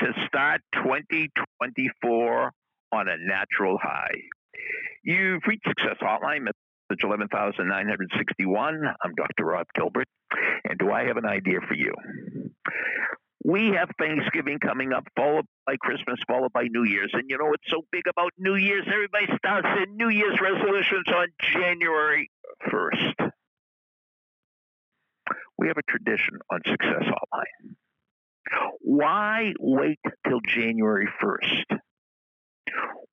to start 2024 on a natural high. You've reached Success Hotline, message 11961. I'm Dr. Rob Gilbert, and do I have an idea for you? We have Thanksgiving coming up, followed by Christmas, followed by New Year's. And you know what's so big about New Year's? Everybody starts their New Year's resolutions on January 1st. We have a tradition on Success Hotline. Why wait till January 1st?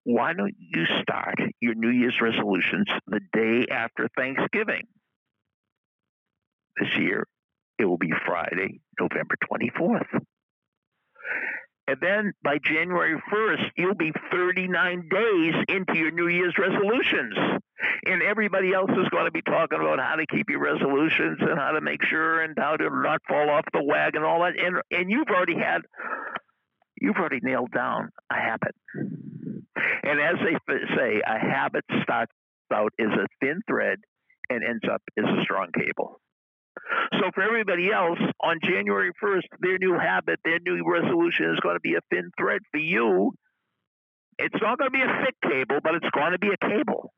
Why don't you start your New Year's resolutions the day after Thanksgiving? This year, it will be Friday, November 24th. And then by January 1st, you'll be 39 days into your New Year's resolutions. And everybody else is going to be talking about how to keep your resolutions and how to make sure and how to not fall off the wagon and all that. And, and you've already had, you've already nailed down a habit. And as they say, a habit starts out as a thin thread and ends up as a strong cable. So for everybody else, on January 1st, their new habit, their new resolution is going to be a thin thread. For you, it's not going to be a thick cable, but it's going to be a cable.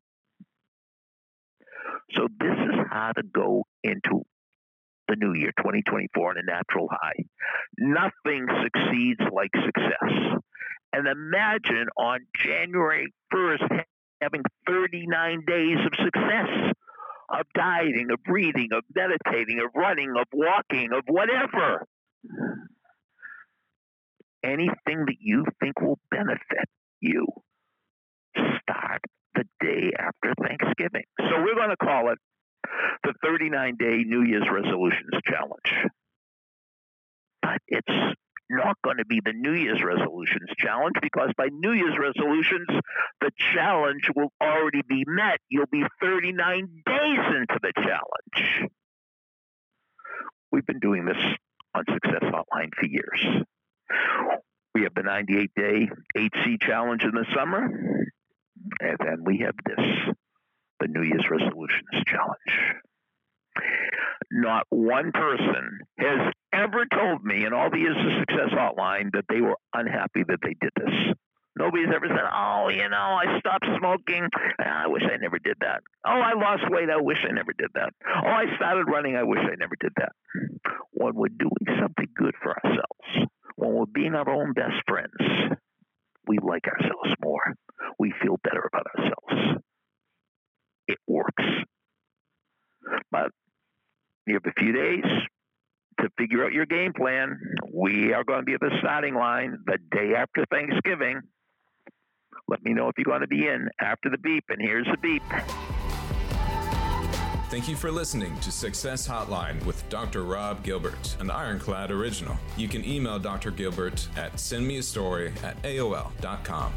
So this is how to go into the new year 2024 on a natural high. Nothing succeeds like success. And imagine on January 1st having 39 days of success of dieting, of breathing, of meditating, of running, of walking, of whatever. Anything that you think will benefit you, start the day after Thanksgiving. So we're going to call it the 39 day New Year's resolutions challenge. But it's not going to be the New Year's resolutions challenge because by New Year's resolutions, the challenge will already be met. You'll be 39 days into the challenge. We've been doing this on Success Hotline for years. We have the 98 day 8C challenge in the summer, and then we have this, the New Year's resolutions challenge. Not one person has ever told me in all the years of Success Hotline that they were unhappy that they did this. Nobody's ever said, "Oh, you know, I stopped smoking. Ah, I wish I never did that. Oh, I lost weight. I wish I never did that. Oh, I started running. I wish I never did that." When we're doing something good for ourselves, when we're being our own best friends, we like ourselves more. We feel better about ourselves. It works. But you have a few days to figure out your game plan. We are going to be at the starting line the day after Thanksgiving. Let me know if you're going to be in after the beep, and here's the beep. Thank you for listening to Success Hotline with Dr. Rob Gilbert, an Ironclad original. You can email Dr. Gilbert at sendmeastory at AOL.com.